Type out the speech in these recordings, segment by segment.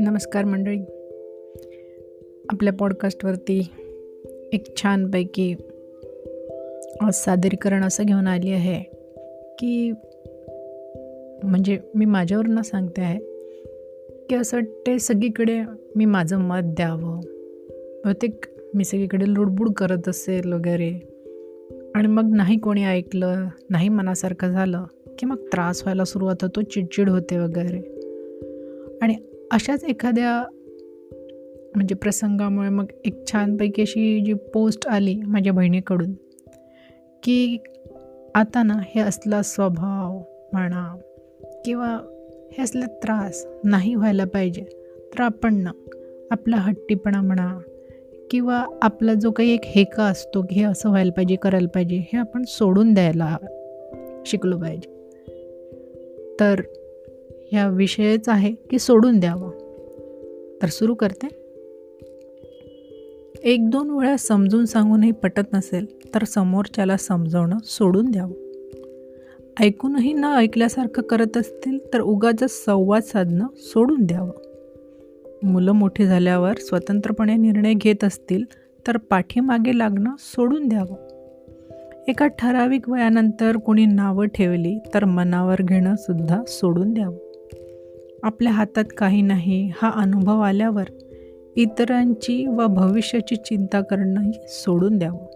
नमस्कार मंडळी. आपल्या पॉडकास्टवरती एक छानपैकी सादरीकरण असं घेऊन आली आहे की म्हणजे मी माझ्यावरनं सांगते आहे की असं वाटते सगळीकडे मी माझं मत द्यावं. बहुतेक मी सगळीकडे लुडबुड करत असेल वगैरे. आणि मग नाही कोणी ऐकलं नाही मनासारखं झालं की मग त्रास व्हायला सुरुवात होतो चिडचिड होते वगैरे. अशाच एखाद्या म्हणजे प्रसंगामुळे मग एक छानपैकी अशी जी पोस्ट आली माझ्या बहिणीकडून की आता ना हे असला स्वभाव म्हणा किंवा हे असले त्रास नाही व्हायला पाहिजे तर आपण ना आपला हट्टीपणा म्हणा किंवा आपला जो काही एक हेका असतो की हे असं व्हायला पाहिजे करायला पाहिजे हे आपण सोडून द्यायला शिकलो पाहिजे. तर ह्या विषयच आहे की सोडून द्यावा. तर सुरू करते. एक दोन वेळा समजून सांगूनही पटत नसेल तर समोरच्याला समजवणं सोडून द्यावं. ऐकूनही न ऐकल्यासारखं करत असतील तर उगाच संवाद साधणं सोडून द्यावं. मुलं मोठी झाल्यावर स्वतंत्रपणे निर्णय घेत असतील तर पाठीमागे लागणं सोडून द्यावं. एका ठराविक वयानंतर कोणी नावं ठेवली तर मनावर घेणं सुद्धा सोडून द्यावं. आपल्या हातात काही नाही हा अनुभव आल्यावर इतरांची व भविष्याची चिंता करणंही सोडून द्यावं.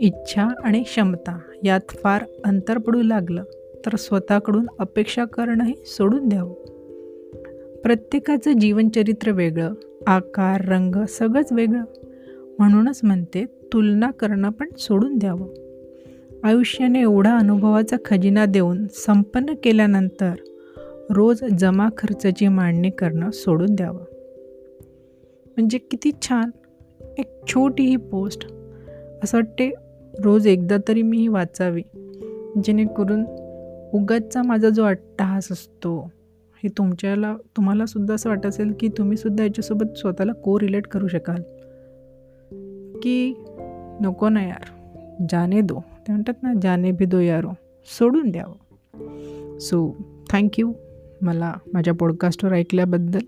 इच्छा आणि क्षमता यात फार अंतर पडू लागलं तर स्वतःकडून अपेक्षा करणंही सोडून द्यावं. प्रत्येकाचं जीवनचरित्र वेगळं आकार रंग सगळंच वेगळं. म्हणूनच म्हणते तुलना करणं पण सोडून द्यावं. आयुष्याने एवढा अनुभवाचा खजिना देऊन संपन्न केल्यानंतर रोज जमा खर्चाची मांडणी करणं सोडून द्यावं. म्हणजे किती छान. एक छोटी ही पोस्ट. असं वाटते रोज एकदा तरी मी ही वाचावी. जेणेकरून उगाचचा माझा जो अट्टहास असतो हे तुमच्याला तुम्हालासुद्धा असं वाटत असेल की तुम्हीसुद्धा याच्यासोबत स्वतःला को रिलेट करू शकाल. की नको ना यार जाने दो. ते म्हणतात ना जाने भी दो यारो. सोडून द्यावं. सो थँक्यू मला माझ्या पॉडकास्टवर ऐकल्याबद्दल.